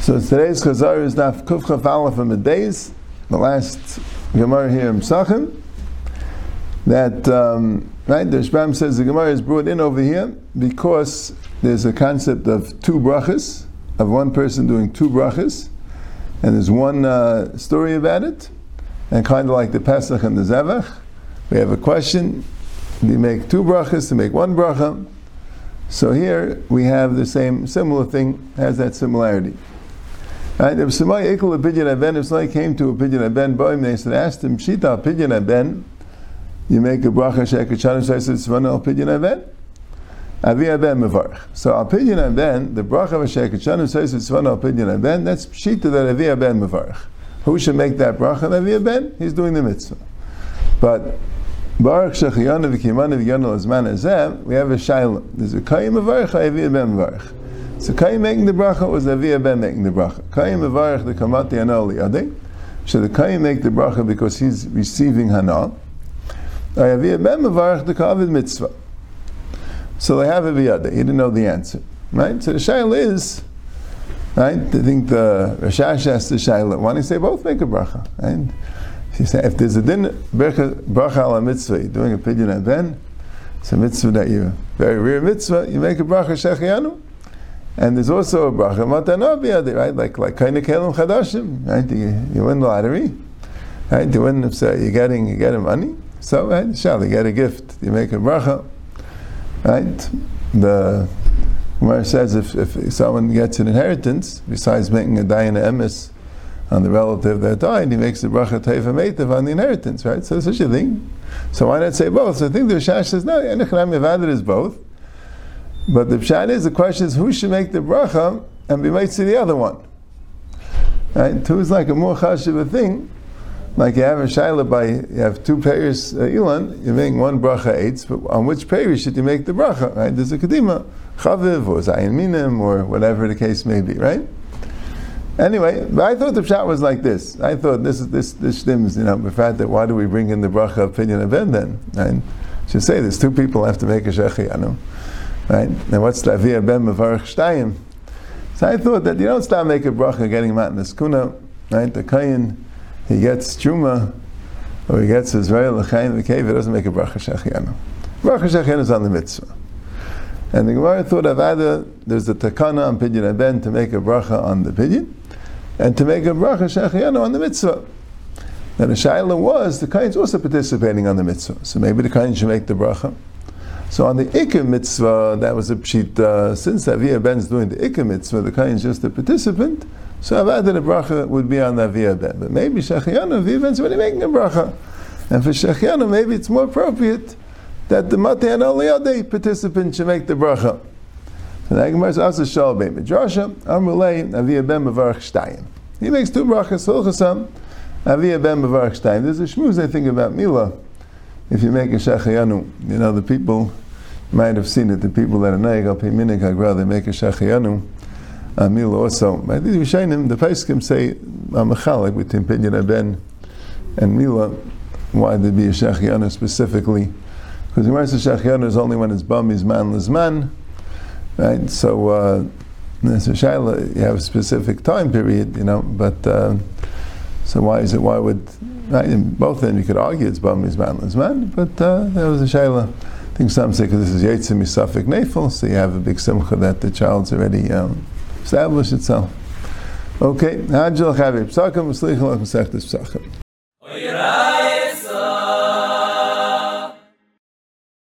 So today's Chazar is Daf Aleph from the days, the last Gemara here in Pesachim. That um, right, the Rashbam says the Gemara is brought in over here because there's a concept of two brachas, of one person doing two brachas, and there's one uh, story about it, and kind of like the Pesach and the Zevach, we have a question: Do you make two brachas to make one bracha? So here we have the same similar thing, has that similarity. Right? If somebody equal a pidyon ben, if somebody came to a pidyon ben boim, they said, asked him, Shita pidyon ben, you make a bracha shekachan, so I said, Svan al pidyon ben. Avi ben mevarch. So al pidyon ben, the bracha of shekachan, says it's Svan al pidyon ben, that's Shita that Avi ben mevarch. Who should make that bracha? Avi ben, he's doing the mitzvah. But Baruch Shechayana v'kimana v'yana l'zman azem, we have a shayla. There's a kayim mevarch, Avi ben mevarch. So Kaim making the bracha was Avia Ben making the bracha. Kaim Mevarach the Kamati Hana Liyadeh. Should the Kaim make the bracha because he's receiving Hana? Avia Ben Mevarach the Kavid Mitzvah. So they have Aviyadeh. He didn't know the answer. Right? So the Shaila is, right? I think the Rashash asked the Shaila, why don't you say both make a bracha? Right? She said, if there's a din bracha, ala mitzvah, doing a pidyon ben, it's a mitzvah that you very rare mitzvah, you make a bracha shechiyanu. And there's also a bracha matana biyadi, right? Like like kind kelim chadashim, right? You, you win the lottery, right? You win so you're getting you're getting money. So right, shall you get a gift? You make a bracha, right? The Gemara says if, if someone gets an inheritance, besides making a dayan emes on the relative that died, he makes the bracha teifa meitav on the inheritance, right? So such a thing. So why not say both? So I think the Rashash says no. Enechanam Yavad is both. But the pshat is the question is who should make the bracha and be made to the other one. Right? Two is like a more chashiv thing. Like you have a shaila by you have two payers uh, ilan, you're making one bracha eight, but on which payer should you make the bracha? Right? There's a kadima, chaviv or zayin minim or whatever the case may be, right? Anyway, but I thought the pshat was like this. I thought this is this this stems, you know, the fact that why do we bring in the bracha opinion of Ben then? Right? Should say there's two people have to make a shechiyanu. Right? And what's the Avia Ben Mevarach Shtayim? So I thought that you don't start make a bracha getting him out in the skuna, right? The Kayin, he gets Truma, or he gets Israel, Chayin, the cave, he doesn't make a bracha Shechianu. Bracha Shechianu is on the mitzvah. And the Gemara thought of either there's a takana on Pidyon Ben to make a bracha on the Pidyon, and to make a bracha Shechianu on the mitzvah. Now the Shaila was, the Kain's also participating on the mitzvah. So maybe the Kain should make the bracha. So on the Ikka mitzvah, that was a pshit. Uh, since Avia Ben's doing the Ikka mitzvah, the Kain is just a participant. So Avad the bracha would be on the Avia Ben. But maybe Shechianu, Avia Ben's already making a bracha. And for Shechianu, maybe it's more appropriate that the Mate and Aliyadeh participant should make the bracha. So the Gemara is also Shal Bein Midrasha, Amrulay, Avia Ben Mavarach Shtayim. He makes two brachas, Hilchasam, Avia Ben Mavarach Shtayim. There's a shmuz I think about Mila. If you make a Shechianu, you know, the people might have seen it. The people that are naig al minig hagra they make a shachiyanu. Amil also. I think Rishayim the Paiskim say a mechalik between Pidyon Ben and Mila. Why there be a shachiyanu specifically? Because the rest of shachiyanu is only when it's manless man lizman, right? So. Uh, so Shaila, you have a specific time period, you know, but uh, so why is it? Why would right, in both them you could argue it's bum is man man, but uh, there was a Shaila. I think some say because this is Yitzim Misafik Nefel, so you have a big simcha that the child's already um, established itself. Okay, Hajjal Chavib Pesachim, Slichel Pesachim.